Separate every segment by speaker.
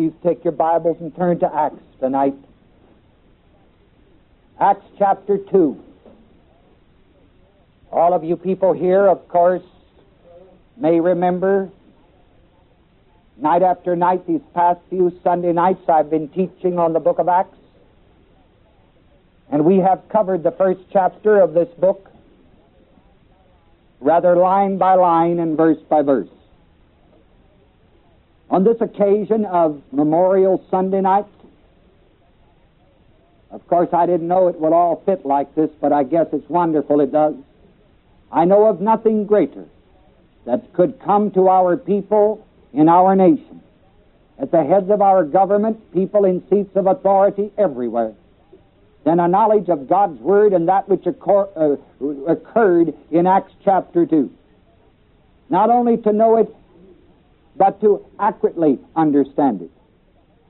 Speaker 1: Please take your Bibles and turn to Acts tonight. Acts chapter 2. All of you people here, of course, may remember night after night, these past few Sunday nights, I've been teaching on the book of Acts. And we have covered the first chapter of this book, rather line by line and verse by verse. On this occasion of Memorial Sunday night, of course, I didn't know it would all fit like this, but I guess it's wonderful it does. I know of nothing greater that could come to our people in our nation, at the heads of our government, people in seats of authority everywhere, than a knowledge of God's Word and that which uh, occurred in Acts chapter 2. Not only to know it, but to accurately understand it.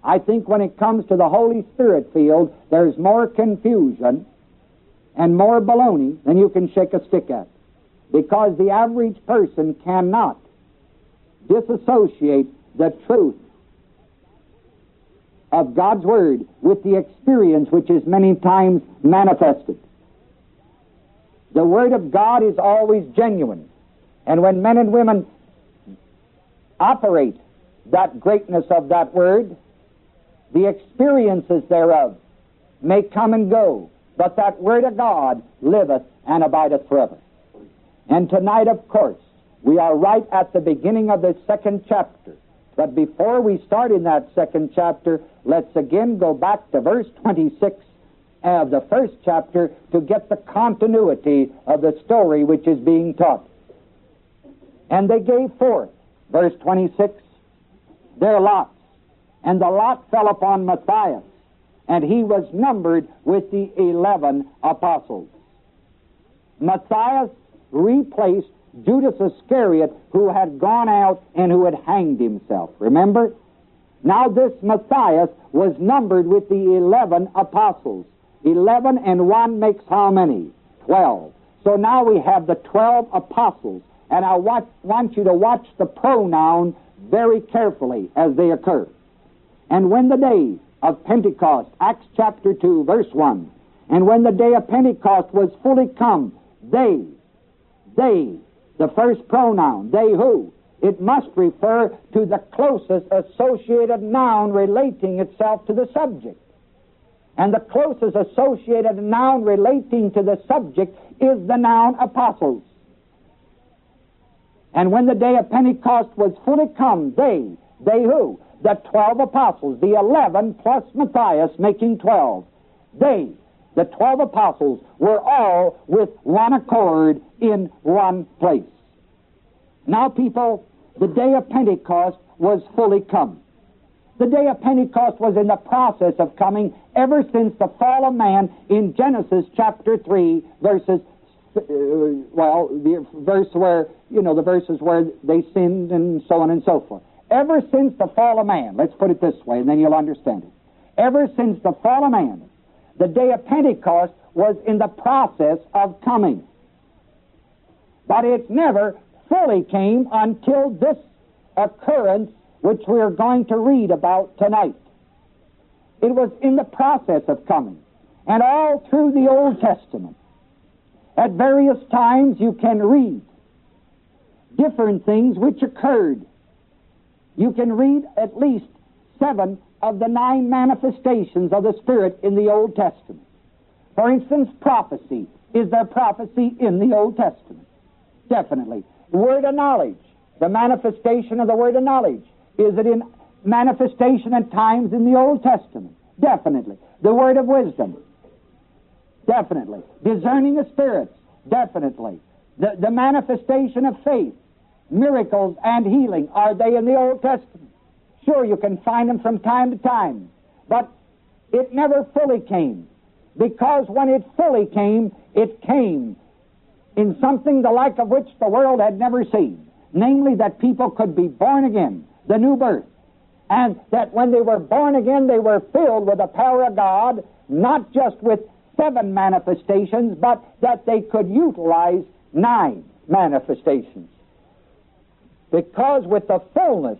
Speaker 1: I think when it comes to the Holy Spirit field, there's more confusion and more baloney than you can shake a stick at. Because the average person cannot disassociate the truth of God's Word with the experience which is many times manifested. The Word of God is always genuine. And when men and women operate that greatness of that Word, the experiences thereof may come and go, but that Word of God liveth and abideth forever. And tonight, of course, we are right at the beginning of the second chapter. But before we start in that second chapter, let's again go back to verse 26 of the first chapter to get the continuity of the story which is being taught. And they gave forth, verse 26, their lots and the lot fell upon Matthias, and he was numbered with the eleven apostles. Matthias replaced Judas Iscariot, who had gone out and who had hanged himself. Remember? Now, this Matthias was numbered with the eleven apostles. Eleven and one makes how many? Twelve. So now we have the twelve apostles. And I want, want you to watch the pronoun very carefully as they occur. And when the day of Pentecost, Acts chapter 2, verse 1, and when the day of Pentecost was fully come, they, they, the first pronoun, they who, it must refer to the closest associated noun relating itself to the subject. And the closest associated noun relating to the subject is the noun apostles. And when the day of Pentecost was fully come, they, they who, the twelve apostles, the eleven plus Matthias, making twelve. They, the twelve apostles, were all with one accord in one place. Now, people, the day of Pentecost was fully come. The day of Pentecost was in the process of coming ever since the fall of man in Genesis chapter 3, verses, Uh, well, the verse where, you know, the verses where they sinned and so on and so forth. Ever since the fall of man, let's put it this way, and then you'll understand it. Ever since the fall of man, the day of Pentecost was in the process of coming. But it never fully came until this occurrence which we are going to read about tonight. It was in the process of coming. And all through the Old Testament, at various times you can read different things which occurred you can read at least seven of the nine manifestations of the Spirit in the Old Testament. For instance, prophecy. Is there prophecy in the Old Testament? Definitely. Word of knowledge. The manifestation of the word of knowledge. Is it in manifestation at times in the Old Testament? Definitely. The word of wisdom. Definitely. Discerning of spirits. Definitely. The, the manifestation of faith miracles and healing. Are they in the Old Testament? Sure, you can find them from time to time. But it never fully came. Because when it fully came, it came in something the like of which the world had never seen. Namely, that people could be born again, the new birth. And that when they were born again, they were filled with the power of God, not just with seven manifestations, but that they could utilize nine manifestations. Because with the fullness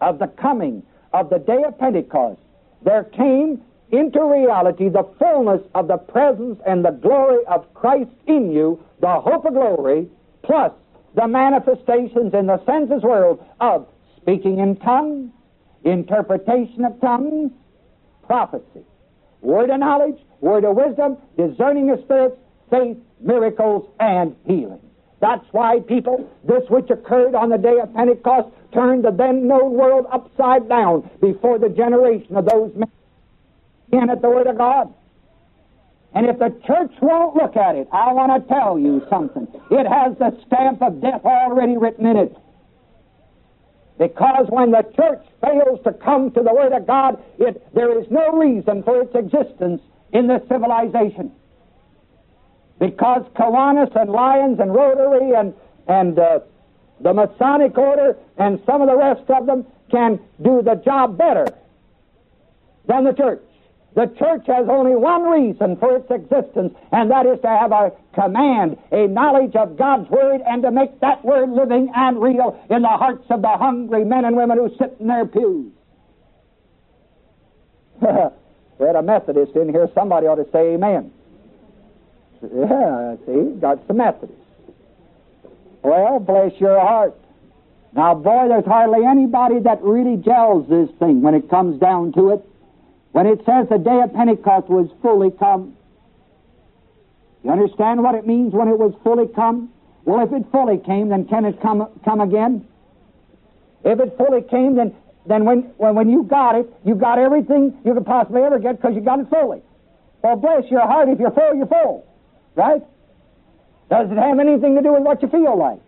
Speaker 1: of the coming of the day of Pentecost, there came into reality the fullness of the presence and the glory of Christ in you, the hope of glory, plus the manifestations in the senses world of speaking in tongues, interpretation of tongues, prophecy, word of knowledge, word of wisdom, discerning of spirits, faith, miracles, and healing. That's why people, this which occurred on the day of Pentecost, turned the then known world upside down before the generation of those men in at the Word of God. And if the church won't look at it, I want to tell you something. It has the stamp of death already written in it. Because when the church fails to come to the Word of God, it, there is no reason for its existence in this civilization. Because Kiwanis and Lions and Rotary and, and uh, the Masonic Order and some of the rest of them can do the job better than the church. The church has only one reason for its existence, and that is to have a command, a knowledge of God's Word, and to make that Word living and real in the hearts of the hungry men and women who sit in their pews. we had a Methodist in here. Somebody ought to say amen. Yeah, see, got some Methodists. Well, bless your heart. Now, boy, there's hardly anybody that really gels this thing when it comes down to it. When it says the day of Pentecost was fully come, you understand what it means when it was fully come? Well, if it fully came, then can it come, come again? If it fully came, then, then when, when, when you got it, you got everything you could possibly ever get because you got it fully. Well, bless your heart, if you're full, you're full. Right? Does it have anything to do with what you feel like?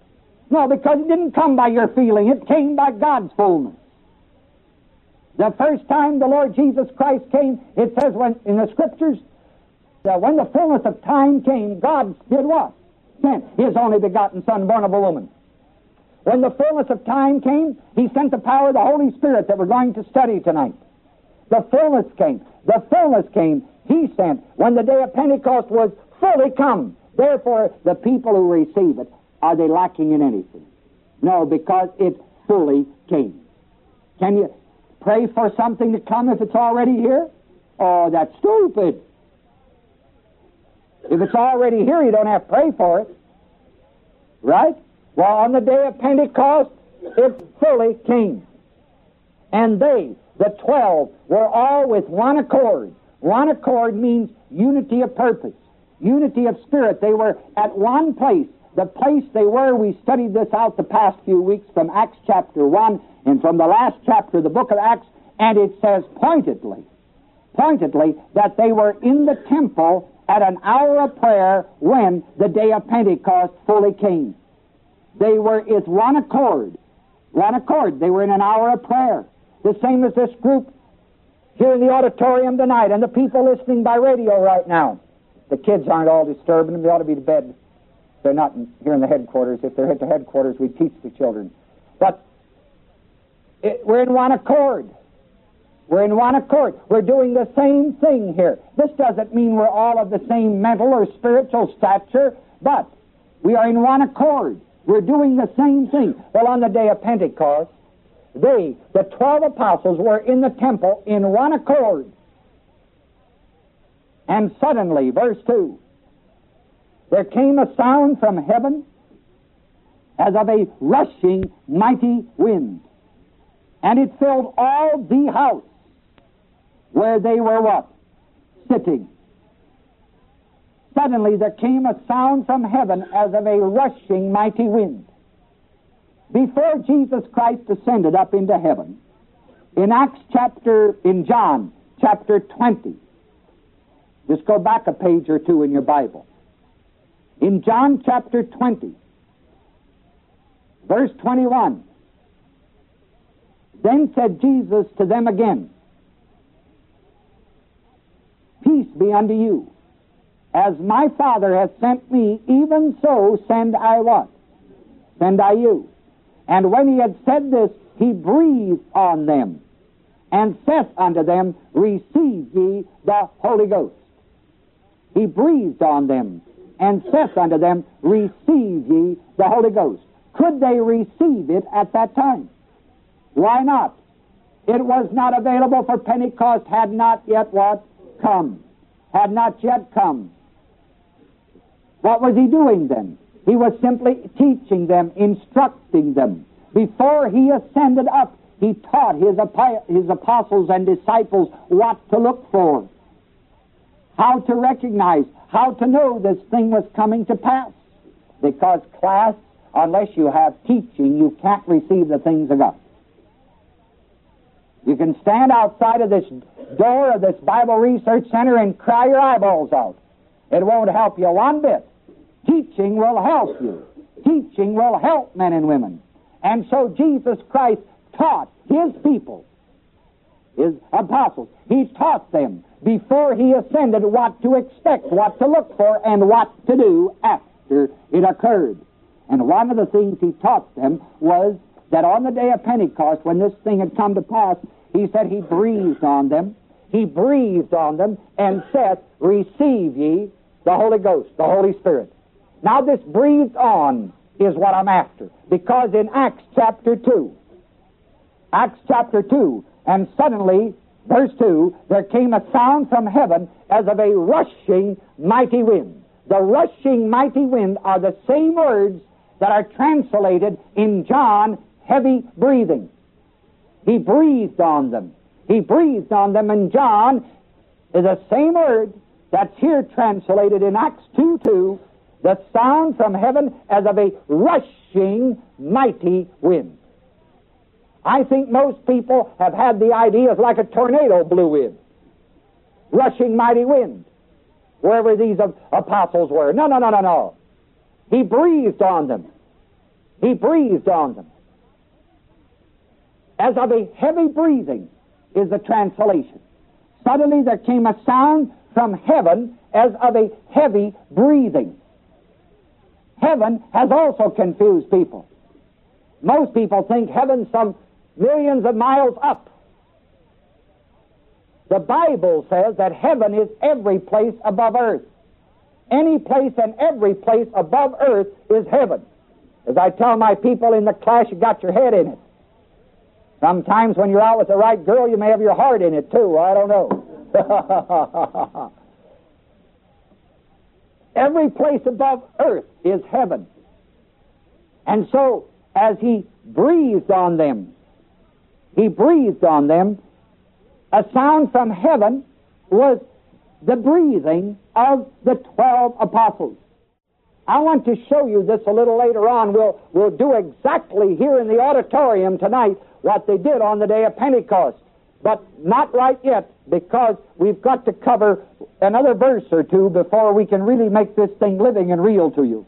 Speaker 1: No, because it didn't come by your feeling, it came by God's fullness. The first time the Lord Jesus Christ came, it says when in the scriptures that when the fullness of time came, God did what? Sent His only begotten Son, born of a woman. When the fullness of time came, He sent the power of the Holy Spirit that we're going to study tonight. The fullness came. The fullness came. He sent when the day of Pentecost was fully come. Therefore, the people who receive it, are they lacking in anything? No, because it fully came. Can you pray for something to come if it's already here? Oh, that's stupid. If it's already here, you don't have to pray for it. Right? Well, on the day of Pentecost, it fully came. And they, the twelve, were all with one accord. One accord means unity of purpose, unity of spirit. They were at one place. The place they were, we studied this out the past few weeks from Acts chapter 1 and from the last chapter of the book of Acts, and it says pointedly, pointedly, that they were in the temple at an hour of prayer when the day of Pentecost fully came. They were with one accord, one accord. They were in an hour of prayer. The same as this group here in the auditorium tonight and the people listening by radio right now. The kids aren't all disturbing them. They ought to be to bed they're not here in the headquarters. If they're at the headquarters, we teach the children. But it, we're in one accord. We're in one accord. We're doing the same thing here. This doesn't mean we're all of the same mental or spiritual stature, but we are in one accord. We're doing the same thing. Well, on the day of Pentecost, they, the twelve apostles, were in the temple in one accord. And suddenly, verse 2, there came a sound from heaven as of a rushing mighty wind, and it filled all the house where they were what? Sitting. Suddenly there came a sound from heaven as of a rushing mighty wind. Before Jesus Christ ascended up into heaven, in Acts chapter, in John chapter 20, just go back a page or two in your Bible. In John chapter 20, verse 21, then said Jesus to them again, Peace be unto you. As my Father hath sent me, even so send I what? Send I you. And when he had said this, he breathed on them and saith unto them, Receive ye the Holy Ghost. He breathed on them and saith unto them, Receive ye the Holy Ghost. Could they receive it at that time? Why not? It was not available for Pentecost had not yet what? Come. Had not yet come. What was he doing then? He was simply teaching them, instructing them. Before he ascended up, he taught his, his apostles and disciples what to look for, how to recognize, how to know this thing was coming to pass. Because, class, unless you have teaching, you can't receive the things of God. You can stand outside of this door of this Bible Research Center and cry your eyeballs out. It won't help you one bit. Teaching will help you. Teaching will help men and women. And so Jesus Christ taught his people, his apostles, he taught them before he ascended what to expect, what to look for, and what to do after it occurred. And one of the things he taught them was that on the day of Pentecost, when this thing had come to pass, he said he breathed on them. He breathed on them and said, Receive ye the Holy Ghost, the Holy Spirit. Now, this breathed on is what I'm after. Because in Acts chapter 2, Acts chapter 2, and suddenly, verse 2, there came a sound from heaven as of a rushing mighty wind. The rushing mighty wind are the same words that are translated in John, heavy breathing. He breathed on them. He breathed on them, and John is the same word that's here translated in Acts 2 2, the sound from heaven as of a rushing mighty wind. I think most people have had the idea of like a tornado blew in. Rushing mighty wind. Wherever these apostles were. No, no, no, no, no. He breathed on them. He breathed on them. As of a heavy breathing is the translation. Suddenly there came a sound from heaven as of a heavy breathing. Heaven has also confused people. Most people think heaven's some millions of miles up. The Bible says that heaven is every place above earth. Any place and every place above earth is heaven. As I tell my people in the class, you got your head in it. Sometimes when you're out with the right girl, you may have your heart in it too. I don't know. every place above earth is heaven. And so, as he breathed on them, he breathed on them, a sound from heaven was the breathing of the twelve apostles. I want to show you this a little later on. We'll, we'll do exactly here in the auditorium tonight what they did on the day of Pentecost. But not right yet, because we've got to cover another verse or two before we can really make this thing living and real to you.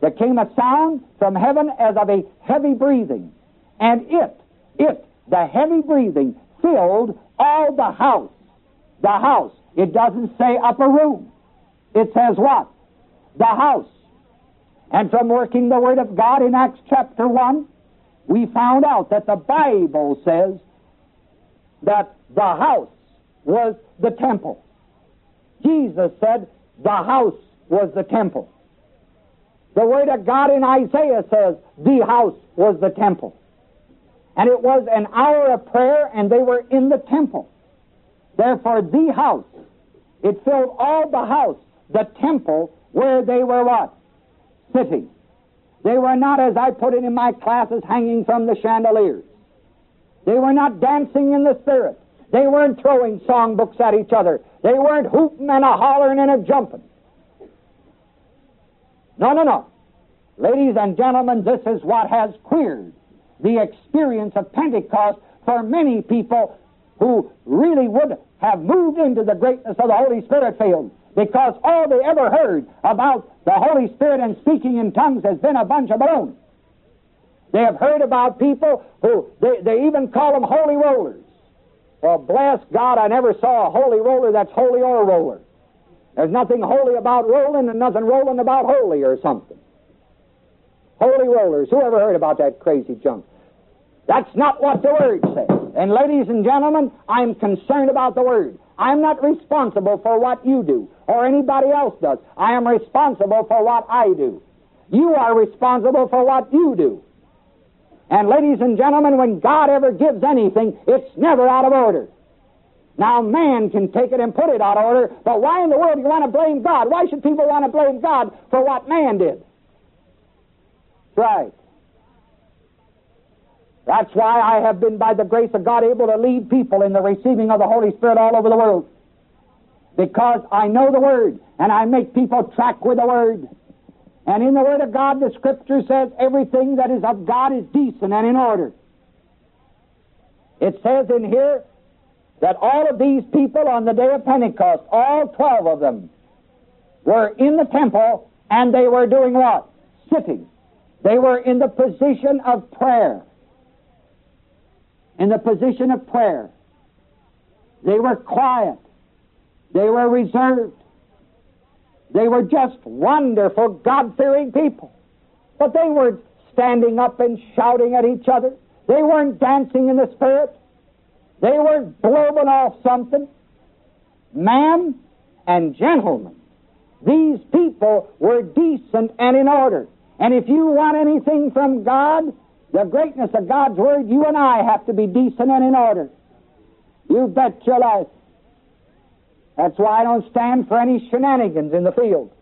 Speaker 1: There came a sound from heaven as of a heavy breathing, and it, it, the heavy breathing, filled all the house. The house. It doesn't say upper room. It says what? The house. And from working the Word of God in Acts chapter 1, we found out that the Bible says that the house was the temple. Jesus said the house was the temple. The Word of God in Isaiah says the house was the temple. And it was an hour of prayer, and they were in the temple. Therefore, the house, it filled all the house, the temple, where they were what? Sitting. They were not, as I put it in my classes, hanging from the chandeliers. They were not dancing in the Spirit. They weren't throwing songbooks at each other. They weren't hooting and a hollering and a jumping. No, no, no. Ladies and gentlemen, this is what has queered the experience of Pentecost for many people who really would have moved into the greatness of the Holy Spirit field because all they ever heard about the Holy Spirit and speaking in tongues has been a bunch of baloney. They have heard about people who, they, they even call them holy rollers. Well, bless God, I never saw a holy roller that's holy or a roller. There's nothing holy about rolling and nothing rolling about holy or something. Holy rollers. Who ever heard about that crazy junk? That's not what the Word says. And ladies and gentlemen, I'm concerned about the Word. I'm not responsible for what you do or anybody else does. I am responsible for what I do. You are responsible for what you do. And ladies and gentlemen, when God ever gives anything, it's never out of order. Now, man can take it and put it out of order, but why in the world do you want to blame God? Why should people want to blame God for what man did? Right. That's why I have been, by the grace of God, able to lead people in the receiving of the Holy Spirit all over the world. Because I know the Word, and I make people track with the Word. And in the Word of God, the Scripture says everything that is of God is decent and in order. It says in here that all of these people on the day of Pentecost, all 12 of them, were in the temple and they were doing what? Sitting. They were in the position of prayer. In the position of prayer. They were quiet. They were reserved. They were just wonderful, God fearing people. But they weren't standing up and shouting at each other. They weren't dancing in the Spirit. They weren't blowing off something. Man and gentlemen, these people were decent and in order. And if you want anything from God, the greatness of God's Word, you and I have to be decent and in order. You bet your life. That's why I don't stand for any shenanigans in the field.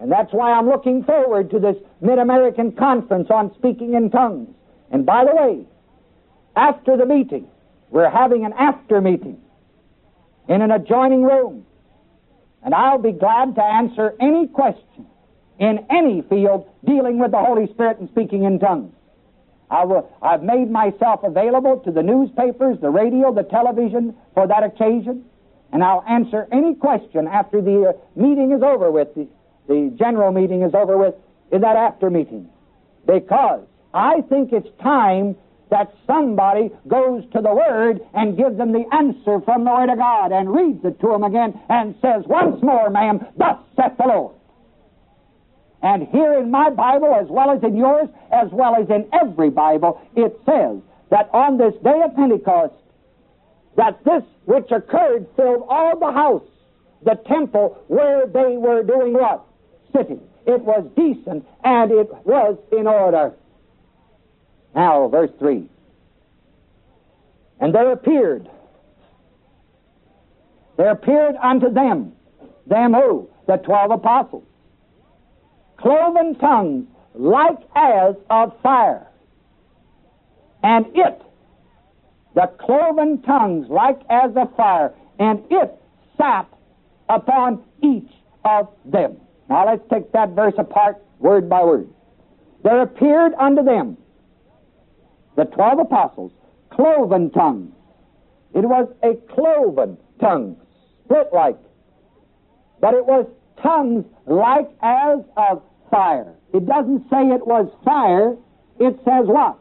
Speaker 1: And that's why I'm looking forward to this Mid American Conference on Speaking in Tongues. And by the way, after the meeting, we're having an after meeting in an adjoining room. And I'll be glad to answer any question in any field dealing with the Holy Spirit and speaking in tongues. I will, I've made myself available to the newspapers, the radio, the television for that occasion, and I'll answer any question after the uh, meeting is over with, the, the general meeting is over with, in that after meeting. Because I think it's time that somebody goes to the Word and gives them the answer from the Word of God and reads it to them again and says, Once more, ma'am, thus saith the Lord. And here in my Bible, as well as in yours, as well as in every Bible, it says that on this day of Pentecost, that this which occurred filled all the house, the temple, where they were doing what? Sitting. It was decent and it was in order. Now, verse 3. And there appeared, there appeared unto them, them who? The twelve apostles, cloven tongues like as of fire. And it, the cloven tongues like as of fire, and it sat upon each of them. Now let's take that verse apart word by word. There appeared unto them the twelve apostles, cloven tongues. It was a cloven tongue, split like. But it was tongues like as of fire. It doesn't say it was fire, it says what?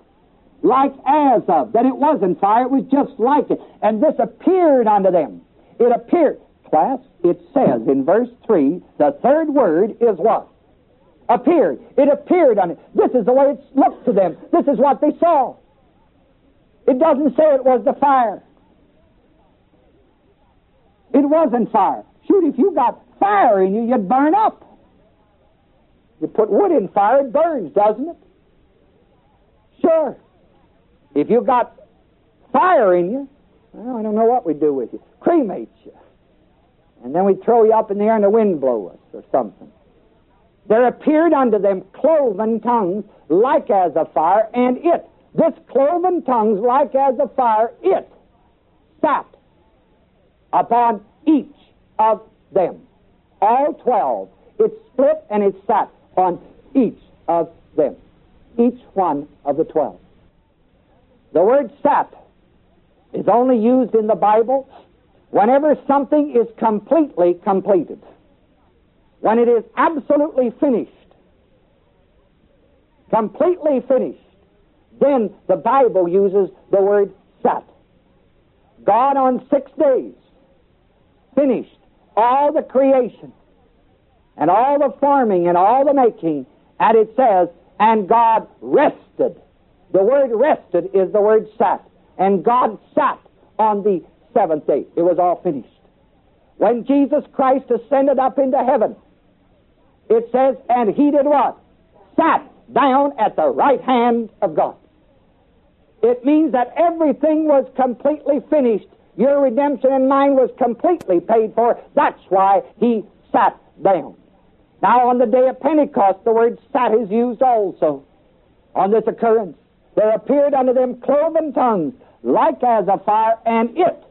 Speaker 1: Like as of. That it wasn't fire, it was just like it. And this appeared unto them. It appeared. Class, it says in verse 3, the third word is what? Appeared. It appeared on it. This is the way it looked to them. This is what they saw. It doesn't say it was the fire. It wasn't fire. Shoot, if you got fire in you, you'd burn up. You put wood in fire, it burns, doesn't it? Sure. If you got fire in you, well, I don't know what we'd do with you. Cremate you. And then we'd throw you up in the air and the wind blow us or something. There appeared unto them cloven tongues like as a fire, and it this cloven tongues, like as a fire, it sat upon each of them. All twelve. It split and it sat on each of them. Each one of the twelve. The word sat is only used in the Bible whenever something is completely completed. When it is absolutely finished. Completely finished. Then the Bible uses the word sat. God on six days finished all the creation and all the forming and all the making, and it says, and God rested. The word rested is the word sat. And God sat on the seventh day. It was all finished. When Jesus Christ ascended up into heaven, it says, and he did what? Sat down at the right hand of God. It means that everything was completely finished. Your redemption and mine was completely paid for. That's why he sat down. Now, on the day of Pentecost, the word sat is used also on this occurrence. There appeared unto them cloven tongues, like as a fire, and it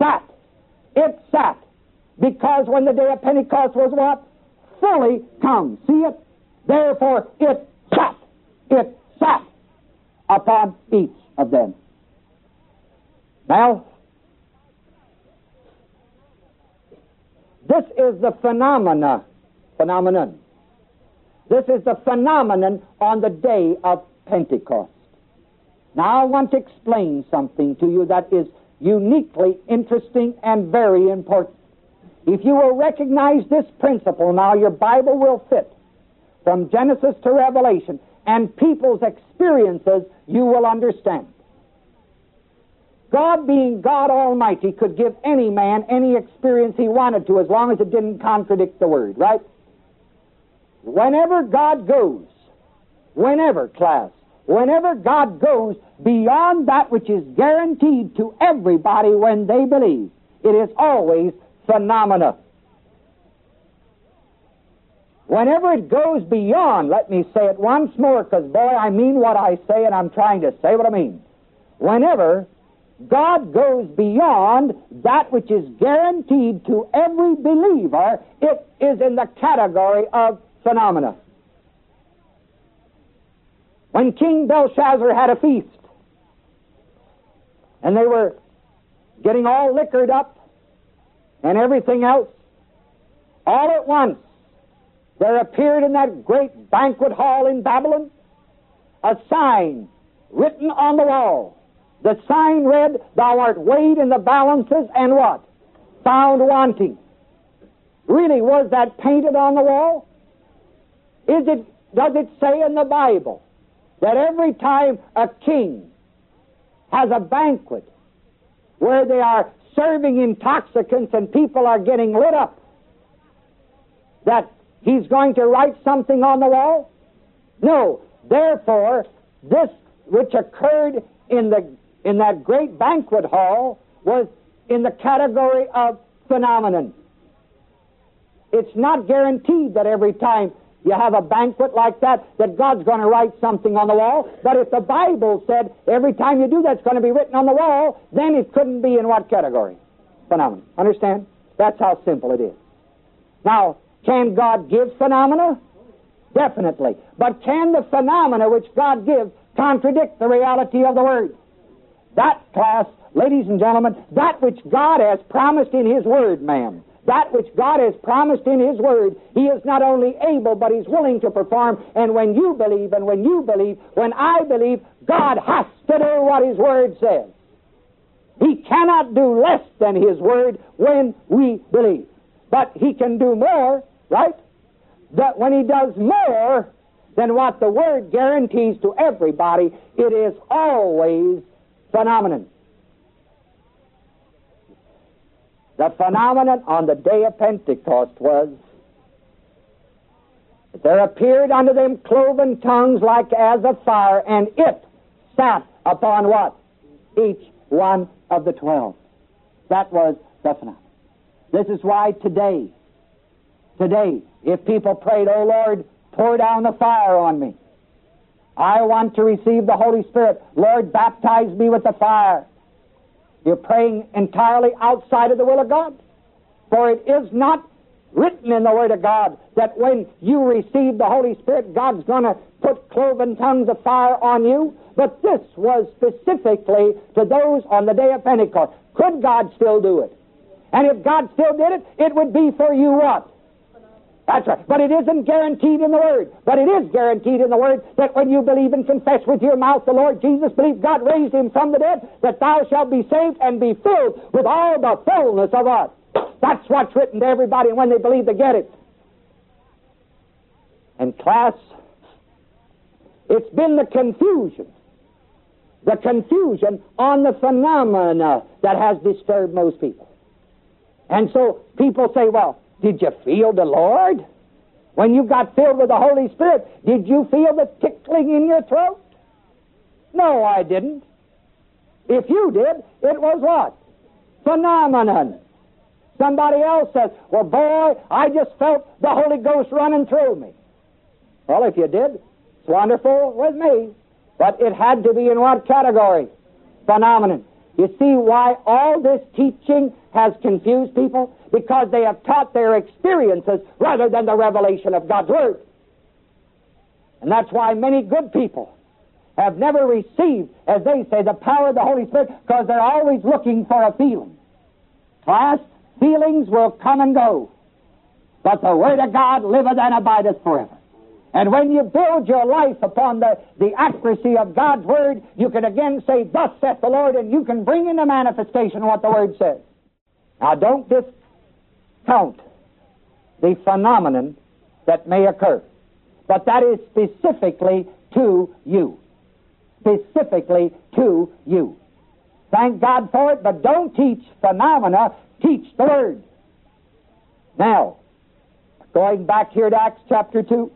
Speaker 1: sat. It sat. Because when the day of Pentecost was what? Fully come. See it? Therefore, it sat. It sat upon each of them. Now, this is the phenomena, phenomenon. This is the phenomenon on the day of Pentecost. Now, I want to explain something to you that is uniquely interesting and very important. If you will recognize this principle, now your Bible will fit from Genesis to Revelation, and people's experiences you will understand. God, being God Almighty, could give any man any experience he wanted to as long as it didn't contradict the Word, right? Whenever God goes, whenever, class, whenever God goes beyond that which is guaranteed to everybody when they believe, it is always phenomena. Whenever it goes beyond, let me say it once more, because boy, I mean what I say and I'm trying to say what I mean. Whenever God goes beyond that which is guaranteed to every believer, it is in the category of phenomena. When King Belshazzar had a feast, and they were getting all liquored up and everything else, all at once there appeared in that great banquet hall in Babylon a sign written on the wall. The sign read, Thou art weighed in the balances and what? Found wanting. Really, was that painted on the wall? Is it, does it say in the Bible that every time a king has a banquet where they are serving intoxicants and people are getting lit up, that he's going to write something on the wall? No. Therefore, this which occurred in the in that great banquet hall was in the category of phenomenon. It's not guaranteed that every time you have a banquet like that, that God's going to write something on the wall. But if the Bible said every time you do that's going to be written on the wall, then it couldn't be in what category? Phenomenon. Understand? That's how simple it is. Now, can God give phenomena? Definitely. But can the phenomena which God gives contradict the reality of the Word? That class, ladies and gentlemen, that which God has promised in His Word, ma'am, that which God has promised in His Word, He is not only able, but He's willing to perform. And when you believe, and when you believe, when I believe, God has to do what His Word says. He cannot do less than His Word when we believe. But He can do more Right? That when he does more than what the Word guarantees to everybody, it is always phenomenon. The phenomenon on the day of Pentecost was there appeared unto them cloven tongues like as of fire, and it sat upon what? Each one of the twelve. That was the phenomenon. This is why today today. If people prayed, Oh Lord, pour down the fire on me. I want to receive the Holy Spirit. Lord, baptize me with the fire. You're praying entirely outside of the will of God. For it is not written in the Word of God that when you receive the Holy Spirit, God's going to put cloven tongues of fire on you. But this was specifically to those on the day of Pentecost. Could God still do it? And if God still did it, it would be for you what? That's right. But it isn't guaranteed in the Word. But it is guaranteed in the Word that when you believe and confess with your mouth the Lord Jesus, believe God raised him from the dead, that thou shalt be saved and be filled with all the fullness of us. That's what's written to everybody, and when they believe, they get it. And class, it's been the confusion, the confusion on the phenomena that has disturbed most people. And so people say, well, did you feel the Lord? When you got filled with the Holy Spirit, did you feel the tickling in your throat? No, I didn't. If you did, it was what? Phenomenon. Somebody else says, Well, boy, I just felt the Holy Ghost running through me. Well, if you did, it's wonderful with me. But it had to be in what category? Phenomenon. You see why all this teaching has confused people? Because they have taught their experiences rather than the revelation of God's Word. And that's why many good people have never received, as they say, the power of the Holy Spirit because they're always looking for a feeling. Class, feelings will come and go, but the Word of God liveth and abideth forever. And when you build your life upon the, the accuracy of God's Word, you can again say, Thus saith the Lord, and you can bring into manifestation what the Word says. Now, don't discount the phenomenon that may occur, but that is specifically to you. Specifically to you. Thank God for it, but don't teach phenomena, teach the Word. Now, going back here to Acts chapter 2.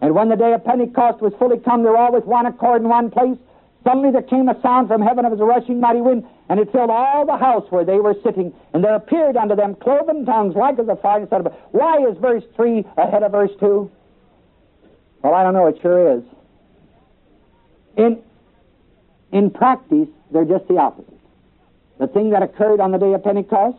Speaker 1: And when the day of Pentecost was fully come, they were all with one accord in one place. Suddenly there came a sound from heaven as a rushing mighty wind, and it filled all the house where they were sitting. And there appeared unto them cloven tongues like as a fire set up. Why is verse 3 ahead of verse 2? Well, I don't know. It sure is. In, in practice, they're just the opposite. The thing that occurred on the day of Pentecost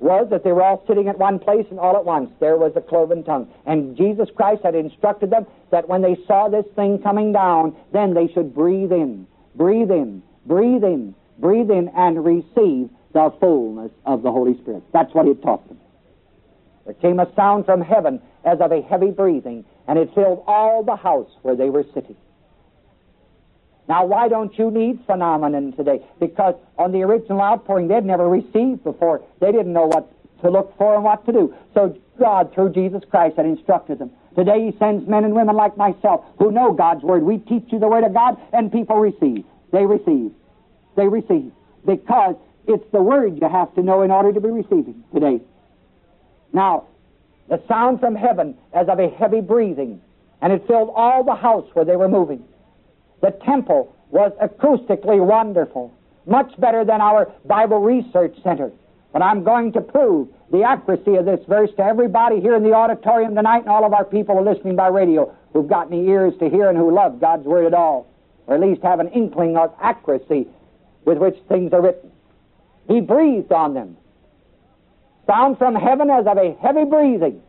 Speaker 1: was that they were all sitting at one place and all at once there was a cloven tongue. And Jesus Christ had instructed them that when they saw this thing coming down, then they should breathe in, breathe in, breathe in, breathe in, and receive the fullness of the Holy Spirit. That's what he taught them. There came a sound from heaven as of a heavy breathing, and it filled all the house where they were sitting. Now, why don't you need phenomenon today? Because on the original outpouring, they'd never received before. They didn't know what to look for and what to do. So God, through Jesus Christ, had instructed them. Today He sends men and women like myself who know God's Word. We teach you the Word of God, and people receive. They receive. They receive. Because it's the Word you have to know in order to be receiving today. Now, the sound from heaven as of a heavy breathing, and it filled all the house where they were moving. The temple was acoustically wonderful, much better than our Bible Research Center. But I'm going to prove the accuracy of this verse to everybody here in the auditorium tonight and all of our people listening by radio who've got any ears to hear and who love God's Word at all, or at least have an inkling of accuracy with which things are written. He breathed on them. Sound from heaven as of a heavy breathing.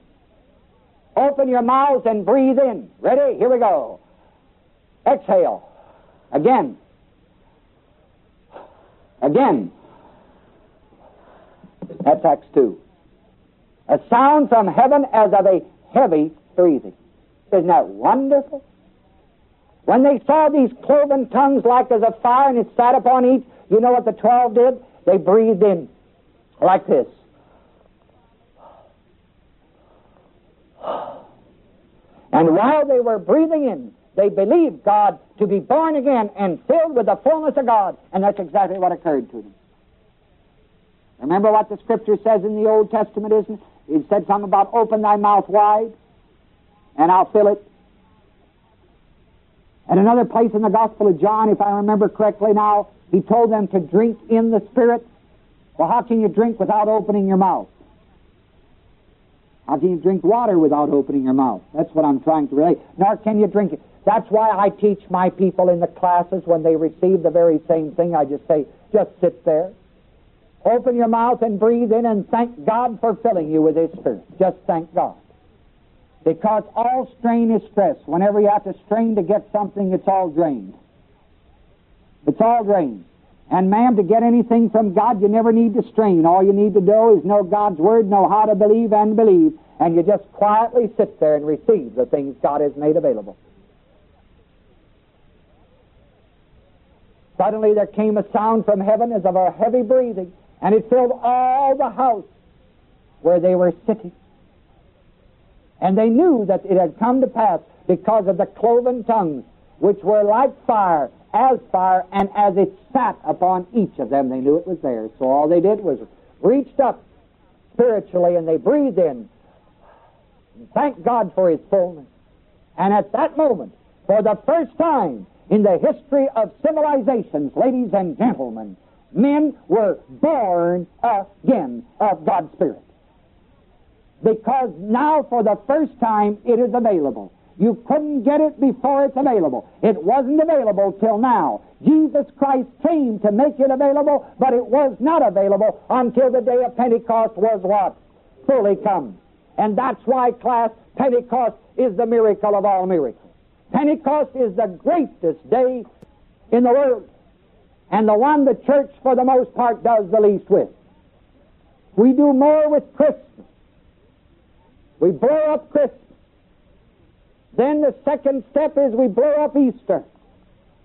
Speaker 1: Open your mouths and breathe in. Ready? Here we go. Exhale. Again. Again. That's Acts 2. A sound from heaven as of a heavy breathing. Isn't that wonderful? When they saw these cloven tongues like as a fire and it sat upon each, you know what the twelve did? They breathed in like this. And while they were breathing in, they believed God to be born again and filled with the fullness of God. And that's exactly what occurred to them. Remember what the Scripture says in the Old Testament, isn't it? It said something about open thy mouth wide, and I'll fill it. At another place in the Gospel of John, if I remember correctly now, he told them to drink in the Spirit. Well, how can you drink without opening your mouth? How can you drink water without opening your mouth? That's what I'm trying to relate. Nor can you drink it. That's why I teach my people in the classes when they receive the very same thing. I just say, just sit there. Open your mouth and breathe in and thank God for filling you with His Spirit. Just thank God. Because all strain is stress. Whenever you have to strain to get something, it's all drained. It's all drained. And ma'am, to get anything from God, you never need to strain. All you need to do is know God's Word, know how to believe and believe, and you just quietly sit there and receive the things God has made available. Suddenly there came a sound from heaven as of a heavy breathing, and it filled all the house where they were sitting. And they knew that it had come to pass because of the cloven tongues, which were like fire, as fire, and as it sat upon each of them, they knew it was there. So all they did was reached up spiritually and they breathed in. Thank God for His fullness. And at that moment, for the first time in the history of civilizations, ladies and gentlemen, men were born again of God's Spirit. Because now, for the first time, it is available. You couldn't get it before it's available. It wasn't available till now. Jesus Christ came to make it available, but it was not available until the day of Pentecost was what? Fully come. And that's why, class, Pentecost is the miracle of all miracles. Pentecost is the greatest day in the world, and the one the church, for the most part, does the least with. We do more with Christmas. We blow up Christmas. Then the second step is we blow up Easter.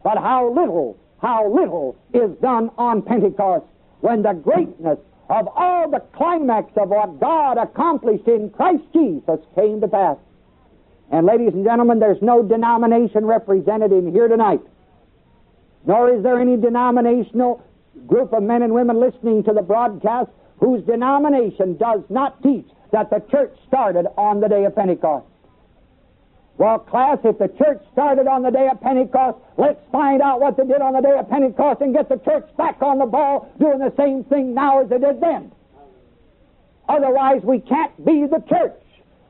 Speaker 1: But how little, how little is done on Pentecost when the greatness of all the climax of what God accomplished in Christ Jesus came to pass. And ladies and gentlemen, there's no denomination represented in here tonight, nor is there any denominational group of men and women listening to the broadcast whose denomination does not teach that the church started on the day of Pentecost. Well, class, if the church started on the day of Pentecost, let's find out what they did on the day of Pentecost and get the church back on the ball doing the same thing now as they did then. Otherwise, we can't be the church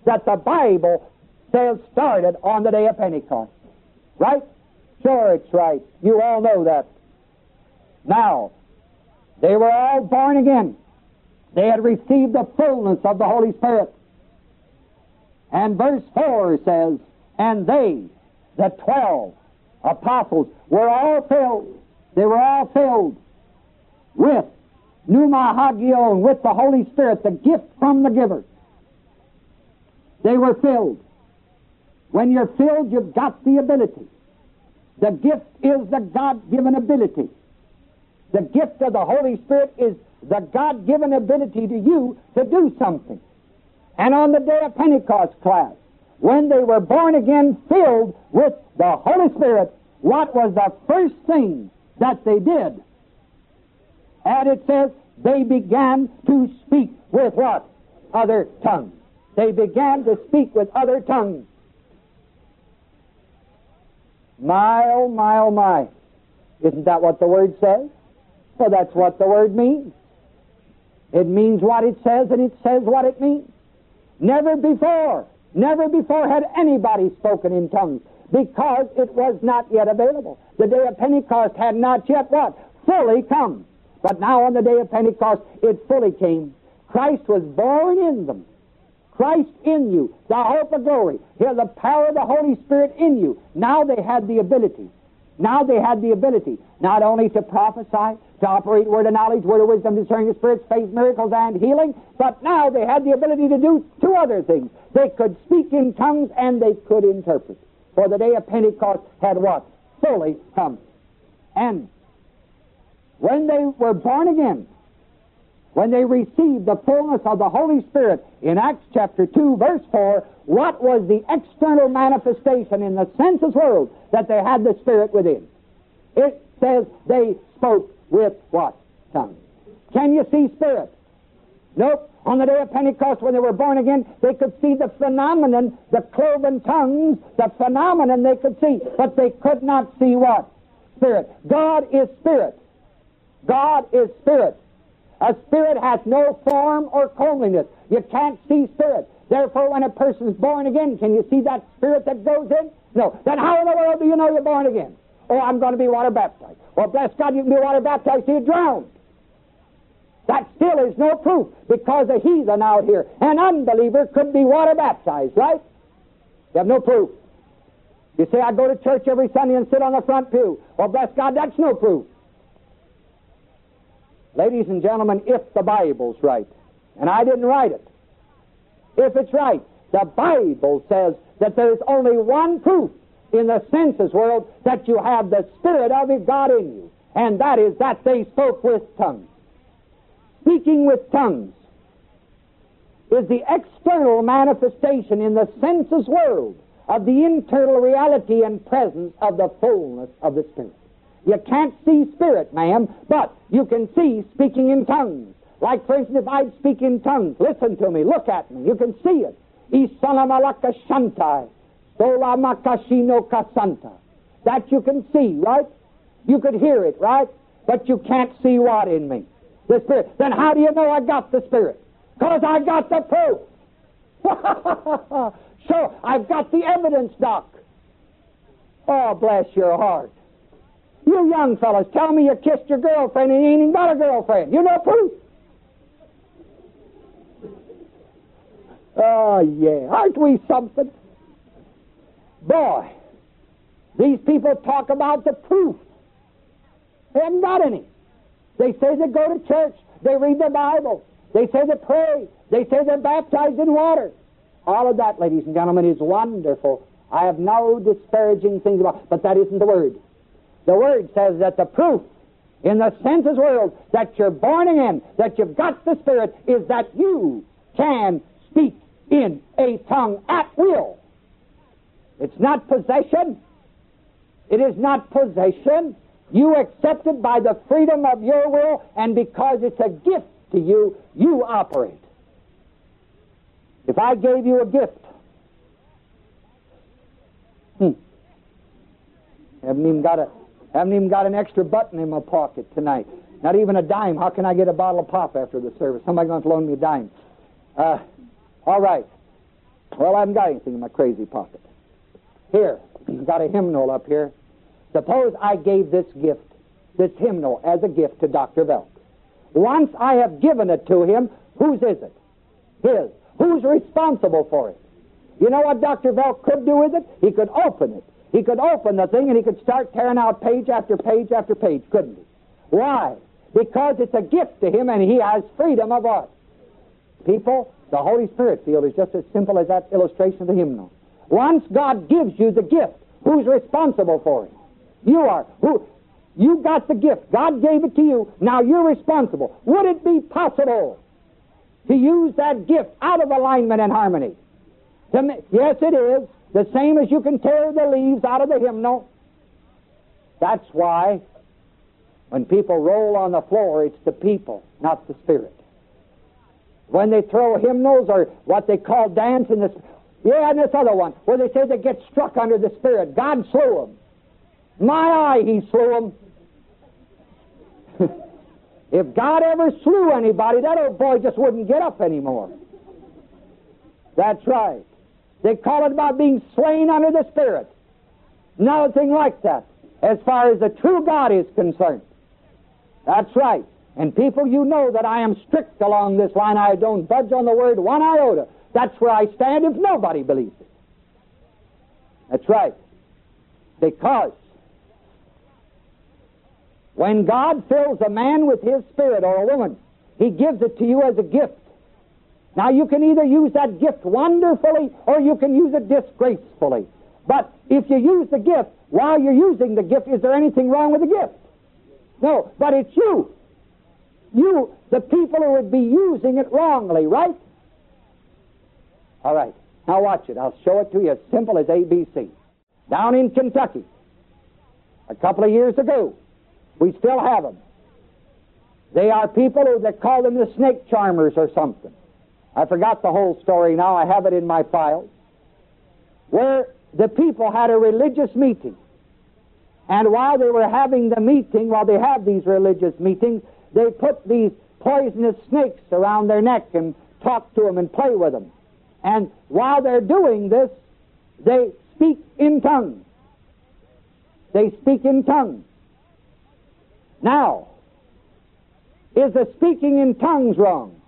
Speaker 1: that the Bible says started on the day of Pentecost. Right? Sure, it's right. You all know that. Now, they were all born again. They had received the fullness of the Holy Spirit. And verse 4 says, and they, the twelve apostles, were all filled. They were all filled with pneuma hagion, with the Holy Spirit, the gift from the giver. They were filled. When you're filled, you've got the ability. The gift is the God given ability. The gift of the Holy Spirit is the God given ability to you to do something. And on the day of Pentecost class, when they were born again, filled with the Holy Spirit, what was the first thing that they did? And it says, they began to speak with what? Other tongues. They began to speak with other tongues. My, oh, my, oh, my. Isn't that what the Word says? Well, that's what the Word means. It means what it says, and it says what it means. Never before Never before had anybody spoken in tongues because it was not yet available. The day of Pentecost had not yet what? Fully come. But now on the day of Pentecost, it fully came. Christ was born in them. Christ in you, the hope of glory. Here, the power of the Holy Spirit in you. Now they had the ability. Now they had the ability not only to prophesy, to operate word of knowledge, word of wisdom, discerning spirits, faith, miracles, and healing, but now they had the ability to do two other things. They could speak in tongues and they could interpret. For the day of Pentecost had what? Fully come. And when they were born again, when they received the fullness of the Holy Spirit in Acts chapter 2, verse 4, what was the external manifestation in the senses world that they had the Spirit within? It says they spoke with what? Tongues. Can you see Spirit? Nope. On the day of Pentecost, when they were born again, they could see the phenomenon, the cloven tongues, the phenomenon they could see, but they could not see what? Spirit. God is Spirit. God is Spirit. A spirit has no form or comeliness. You can't see spirit. Therefore, when a person is born again, can you see that spirit that goes in? No. Then how in the world do you know you're born again? Oh, I'm going to be water baptized. Well, bless God, you can be water baptized till you drown. That still is no proof because a heathen out here, an unbeliever, could be water baptized, right? You have no proof. You say, I go to church every Sunday and sit on the front pew. Well, bless God, that's no proof. Ladies and gentlemen, if the Bible's right, and I didn't write it, if it's right, the Bible says that there's only one proof in the senses world that you have the Spirit of God in you, and that is that they spoke with tongues. Speaking with tongues is the external manifestation in the senses world of the internal reality and presence of the fullness of the Spirit. You can't see spirit, ma'am, but you can see speaking in tongues. Like, for instance, if I'd speak in tongues, listen to me, look at me, you can see it. Isanamalaka shantai, sola makashino kasanta. That you can see, right? You could hear it, right? But you can't see what in me? The Spirit. Then how do you know I got the Spirit? Because I got the proof. so I've got the evidence, Doc. Oh, bless your heart. You young fellas, tell me you kissed your girlfriend and you ain't even got a girlfriend. You know proof? Oh, yeah. Aren't we something? Boy, these people talk about the proof. They haven't got any. They say they go to church. They read the Bible. They say they pray. They say they're baptized in water. All of that, ladies and gentlemen, is wonderful. I have no disparaging things about it, but that isn't the word. The word says that the proof in the senses world that you're born again, that you've got the Spirit, is that you can speak in a tongue at will. It's not possession. It is not possession. You accept it by the freedom of your will, and because it's a gift to you, you operate. If I gave you a gift, hmm, haven't even got a haven't even got an extra button in my pocket tonight. Not even a dime. How can I get a bottle of pop after the service? Somebody going to loan me a dime. Uh, all right. Well, I haven't got anything in my crazy pocket. Here, got a hymnal up here. Suppose I gave this gift, this hymnal, as a gift to Dr. Belk. Once I have given it to him, whose is it? His. Who's responsible for it? You know what Dr. Belk could do with it? He could open it. He could open the thing and he could start tearing out page after page after page, couldn't he? Why? Because it's a gift to him and he has freedom of what? People, the Holy Spirit field is just as simple as that illustration of the hymnal. Once God gives you the gift, who's responsible for it? You are. Who? You got the gift. God gave it to you. Now you're responsible. Would it be possible to use that gift out of alignment and harmony? yes, it is. The same as you can tear the leaves out of the hymnal. That's why when people roll on the floor, it's the people, not the Spirit. When they throw hymnals or what they call dance in the yeah, and this other one where they say they get struck under the Spirit. God slew them. My eye, He slew them. if God ever slew anybody, that old boy just wouldn't get up anymore. That's right. They call it about being slain under the Spirit. Nothing like that as far as the true God is concerned. That's right. And people, you know that I am strict along this line. I don't budge on the word one iota. That's where I stand if nobody believes it. That's right. Because when God fills a man with His Spirit or a woman, He gives it to you as a gift. Now, you can either use that gift wonderfully or you can use it disgracefully. But if you use the gift while you're using the gift, is there anything wrong with the gift? No, but it's you. You, the people who would be using it wrongly, right? All right. Now watch it. I'll show it to you as simple as ABC. Down in Kentucky, a couple of years ago, we still have them. They are people who they call them the snake charmers or something. I forgot the whole story now. I have it in my files. Where the people had a religious meeting. And while they were having the meeting, while they have these religious meetings, they put these poisonous snakes around their neck and talk to them and play with them. And while they're doing this, they speak in tongues. They speak in tongues. Now, is the speaking in tongues wrong?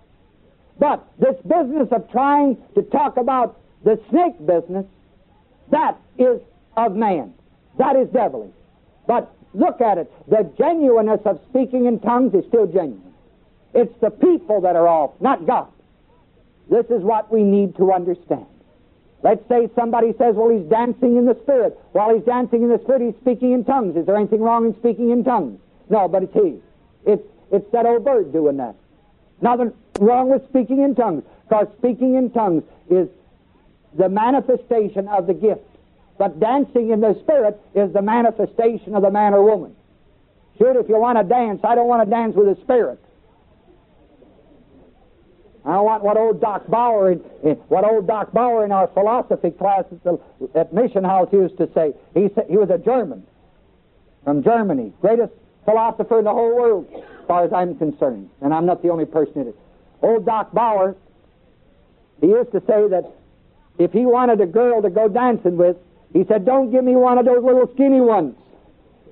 Speaker 1: But this business of trying to talk about the snake business, that is of man. That is devilish. But look at it. The genuineness of speaking in tongues is still genuine. It's the people that are off, not God. This is what we need to understand. Let's say somebody says, well, he's dancing in the Spirit. While he's dancing in the Spirit, he's speaking in tongues. Is there anything wrong in speaking in tongues? No, but it's he. It's, it's that old bird doing that. Nothing wrong with speaking in tongues, because speaking in tongues is the manifestation of the gift. But dancing in the Spirit is the manifestation of the man or woman. Shoot, if you want to dance, I don't want to dance with the Spirit. I want what old Doc Bauer, in, in, what old Doc Bauer in our philosophy class at, the, at Mission House used to say. He said he was a German from Germany, greatest philosopher in the whole world, as far as I'm concerned, and I'm not the only person in it. Old Doc Bauer, he used to say that if he wanted a girl to go dancing with, he said, "Don't give me one of those little skinny ones."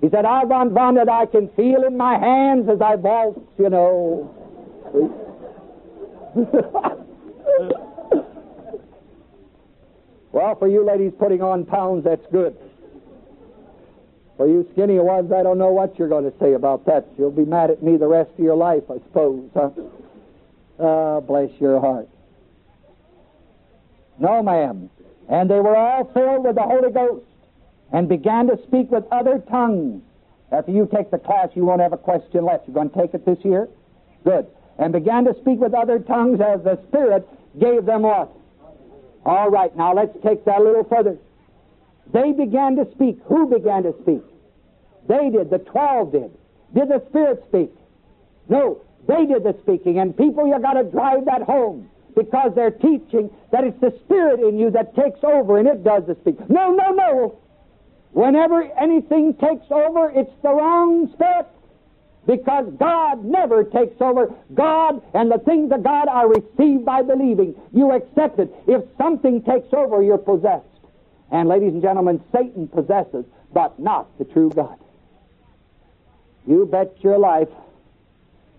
Speaker 1: He said, "I want one that I can feel in my hands as I waltz, you know." well, for you ladies putting on pounds, that's good. For you skinny ones, I don't know what you're going to say about that. You'll be mad at me the rest of your life, I suppose. Huh? Ah, bless your heart. No, ma'am. And they were all filled with the Holy Ghost and began to speak with other tongues. After you take the class, you won't have a question left. You're going to take it this year? Good. And began to speak with other tongues as the Spirit gave them what? All right, now let's take that a little further. They began to speak. Who began to speak? They did. The twelve did. Did the Spirit speak? No, they did the speaking. And people, you got to drive that home because they're teaching that it's the Spirit in you that takes over and it does the speaking. No, no, no. Whenever anything takes over, it's the wrong spirit. Because God never takes over. God and the things of God are received by believing. You accept it. If something takes over, you're possessed. And, ladies and gentlemen, Satan possesses, but not the true God. You bet your life.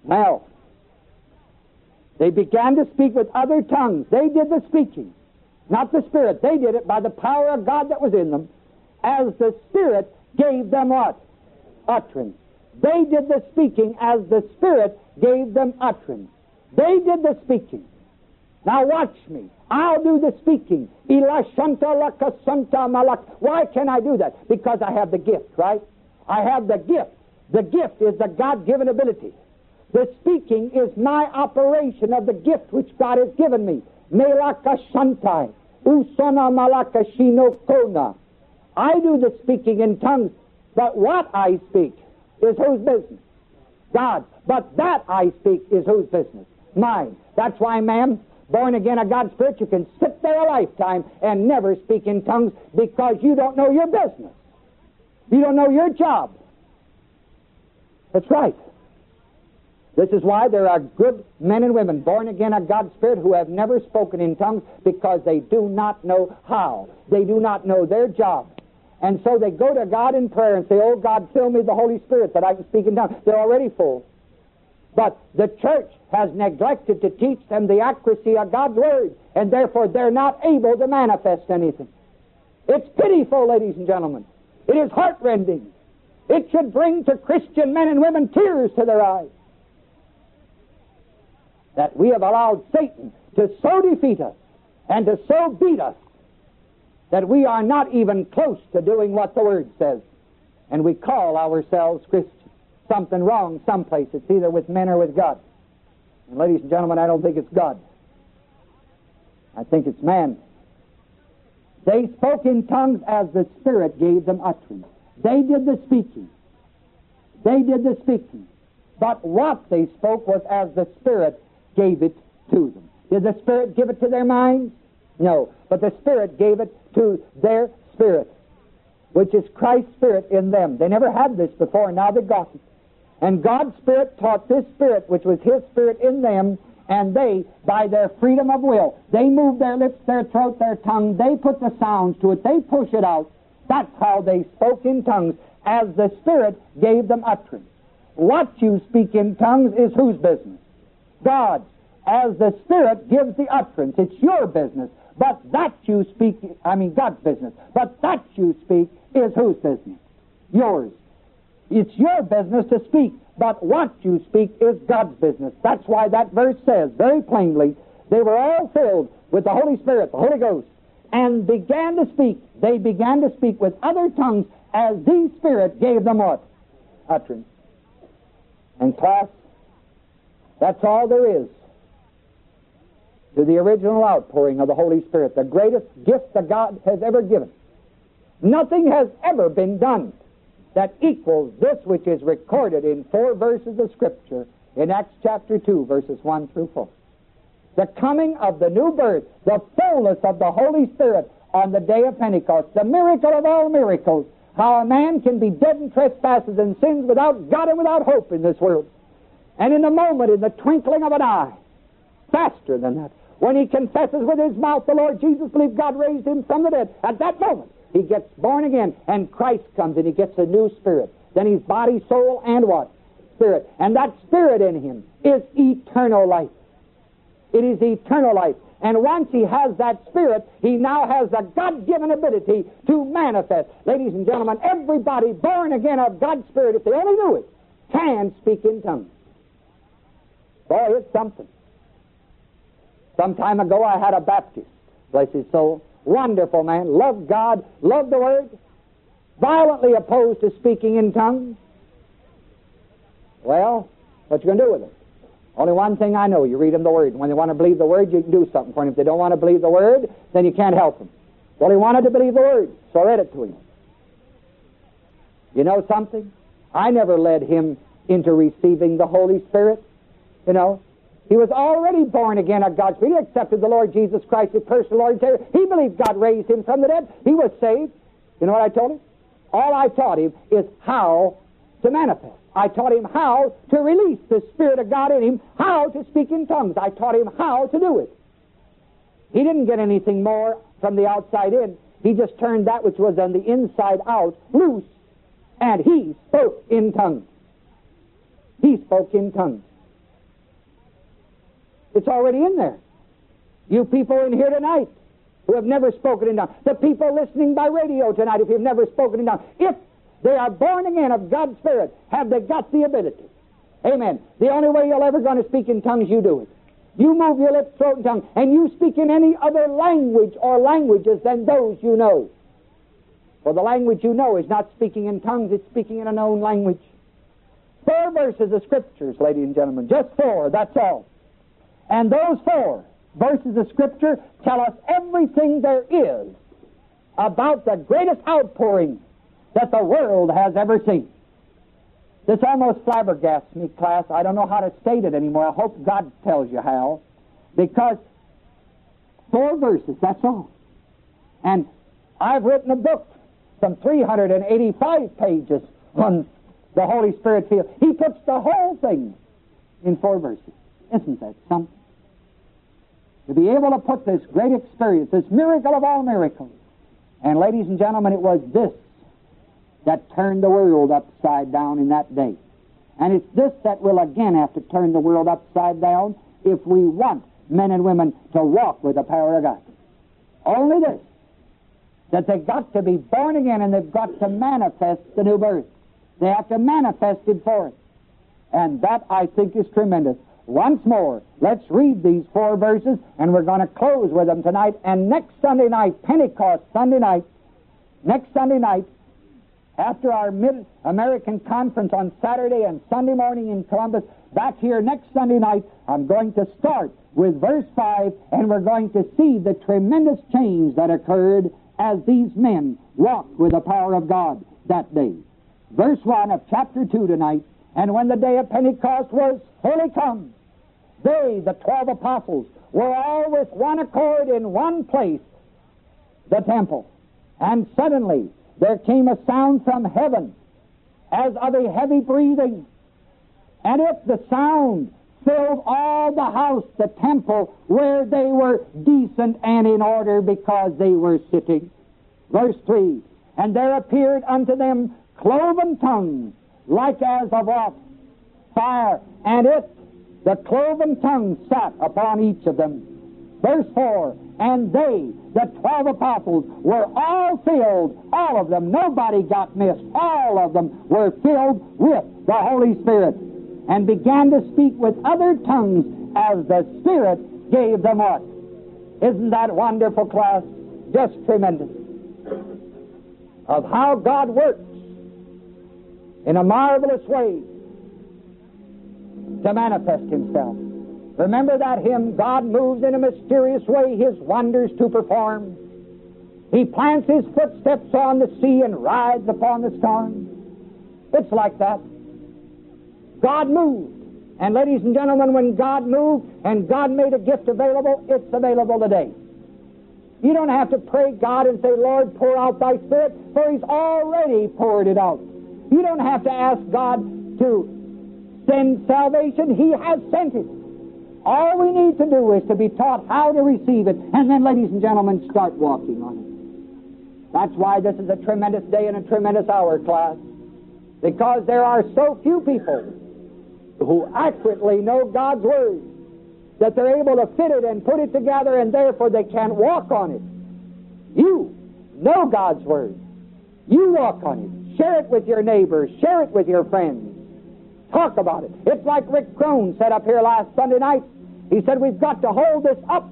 Speaker 1: Now, they began to speak with other tongues. They did the speaking, not the Spirit. They did it by the power of God that was in them, as the Spirit gave them what? Utterance. They did the speaking as the Spirit gave them utterance. They did the speaking. Now watch me. I'll do the speaking. Why can I do that? Because I have the gift, right? I have the gift. The gift is the God given ability. The speaking is my operation of the gift which God has given me. Melaka Shantai. Usona Malaka Shinokona. I do the speaking in tongues, but what I speak is whose business? God's. But that I speak is whose business? Mine. That's why, ma'am, born again of God's Spirit, you can sit there a lifetime and never speak in tongues because you don't know your business. You don't know your job. That's right. This is why there are good men and women born again of God's Spirit who have never spoken in tongues because they do not know how. They do not know their job. And so they go to God in prayer and say, Oh God, fill me the Holy Spirit that I can speak in tongues. They're already full. But the church has neglected to teach them the accuracy of God's Word, and therefore they're not able to manifest anything. It's pitiful, ladies and gentlemen. It is heartrending. It should bring to Christian men and women tears to their eyes that we have allowed Satan to so defeat us and to so beat us that we are not even close to doing what the Word says. And we call ourselves Christians. Something wrong someplace. It's either with men or with God. And ladies and gentlemen, I don't think it's God. I think it's man. They spoke in tongues as the Spirit gave them utterance. They did the speaking. They did the speaking. But what they spoke was as the Spirit gave it to them. Did the Spirit give it to their minds? No. But the Spirit gave it to their spirit, which is Christ's Spirit in them. They never had this before, now they got it. And God's Spirit taught this Spirit, which was His Spirit in them, and they, by their freedom of will, they move their lips, their throat, their tongue, they put the sounds to it, they push it out. That's how they spoke in tongues, as the Spirit gave them utterance. What you speak in tongues is whose business? God's. As the Spirit gives the utterance, it's your business. But that you speak, I mean God's business, but that you speak is whose business? Yours. It's your business to speak, but what you speak is God's business. That's why that verse says very plainly, they were all filled with the Holy Spirit, the Holy Ghost, and began to speak. They began to speak with other tongues as the Spirit gave them what? Utterance. And class, that's all there is to the original outpouring of the Holy Spirit, the greatest gift that God has ever given. Nothing has ever been done that equals this which is recorded in four verses of Scripture in Acts chapter 2, verses 1 through 4. the coming of the new birth, the fullness of the Holy Spirit on the day of Pentecost, the miracle of all miracles, how a man can be dead in trespasses and sins without God and without hope in this world. And in a moment, in the twinkling of an eye, faster than that, when he confesses with his mouth the Lord Jesus, believe God raised him from the dead, at that moment, he gets born again, and Christ comes and he gets a new spirit. Then he's body, soul, and what? Spirit. And that spirit in him is eternal life. It is eternal life. And once he has that spirit, he now has the God given ability to manifest. Ladies and gentlemen, everybody born again of God's Spirit, if they only knew it, can speak in tongues. Boy, it's something. Some time ago, I had a Baptist, bless his soul, wonderful man, loved God, loved the Word, violently opposed to speaking in tongues. Well, what you going to do with it? Only one thing I know, you read them the Word. When they want to believe the Word, you can do something for them. If they don't want to believe the Word, then you can't help them. Well, he wanted to believe the Word, so I read it to him. You know something? I never led him into receiving the Holy Spirit. You know, he was already born again of God's Spirit. He accepted the Lord Jesus Christ as personal Lord and Savior. He believed God raised him from the dead. He was saved. You know what I told him? All I taught him is how to manifest. I taught him how to release the Spirit of God in him, how to speak in tongues. I taught him how to do it. He didn't get anything more from the outside in. He just turned that which was on the inside out loose, and he spoke in tongues. He spoke in tongues. It's already in there. You people in here tonight who have never spoken in tongues, the people listening by radio tonight, if you've never spoken in tongues, if they are born again of God's Spirit. Have they got the ability? Amen. The only way you're ever going to speak in tongues, you do it. You move your lips, throat, and tongue, and you speak in any other language or languages than those you know. For the language you know is not speaking in tongues, it's speaking in a known language. Four verses of Scriptures, ladies and gentlemen. Just four, that's all. And those four verses of Scripture tell us everything there is about the greatest outpouring that the world has ever seen. This almost flabbergasts me, class. I don't know how to state it anymore. I hope God tells you how. Because four verses, that's all. And I've written a book, some 385 pages on the Holy Spirit field. He puts the whole thing in four verses. Isn't that something? To be able to put this great experience, this miracle of all miracles. And ladies and gentlemen, it was this that turned the world upside down in that day. And it's this that will again have to turn the world upside down if we want men and women to walk with the power of God. Only this that they've got to be born again and they've got to manifest the new birth. They have to manifest it for us. And that, I think, is tremendous. Once more, let's read these four verses, and we're going to close with them tonight. And next Sunday night, Pentecost Sunday night, next Sunday night, after our Mid American conference on Saturday and Sunday morning in Columbus, back here next Sunday night, I'm going to start with verse 5, and we're going to see the tremendous change that occurred as these men walked with the power of God that day. Verse 1 of chapter 2 tonight, and when the day of Pentecost was fully come, they, the twelve apostles, were all with one accord in one place, the temple. And suddenly there came a sound from heaven as of a heavy breathing. And if the sound filled all the house, the temple, where they were decent and in order because they were sitting. Verse 3 And there appeared unto them cloven tongues, like as of what? Fire. And it, the cloven tongues, sat upon each of them. Verse 4 And they, the twelve apostles, were all filled, all of them, nobody got missed, all of them were filled with the Holy Spirit and began to speak with other tongues as the Spirit gave them what? Isn't that wonderful, class? Just tremendous. Of how God works in a marvelous way to manifest Himself. Remember that hymn, God moves in a mysterious way his wonders to perform. He plants his footsteps on the sea and rides upon the storm. It's like that. God moved And ladies and gentlemen, when God moved and God made a gift available, it's available today. You don't have to pray God and say, Lord, pour out thy spirit, for he's already poured it out. You don't have to ask God to send salvation. He has sent it. All we need to do is to be taught how to receive it, and then, ladies and gentlemen, start walking on it. That's why this is a tremendous day and a tremendous hour, class. Because there are so few people who accurately know God's Word that they're able to fit it and put it together, and therefore they can't walk on it. You know God's Word. You walk on it. Share it with your neighbors. Share it with your friends. Talk about it. It's like Rick Crone said up here last Sunday night. He said, We've got to hold this up.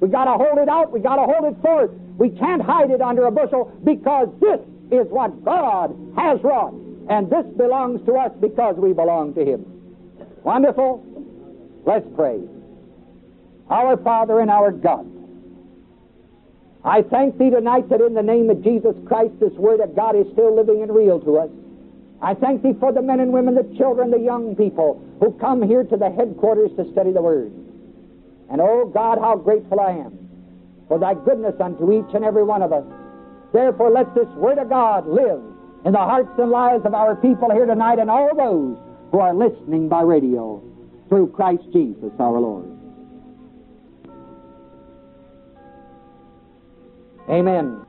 Speaker 1: We've got to hold it out. We've got to hold it forth. We can't hide it under a bushel because this is what God has wrought. And this belongs to us because we belong to Him. Wonderful? Let's pray. Our Father and our God, I thank Thee tonight that in the name of Jesus Christ, this Word of God is still living and real to us. I thank Thee for the men and women, the children, the young people who come here to the headquarters to study the Word. And oh God, how grateful I am for Thy goodness unto each and every one of us. Therefore, let this Word of God live in the hearts and lives of our people here tonight and all those who are listening by radio through Christ Jesus our Lord. Amen.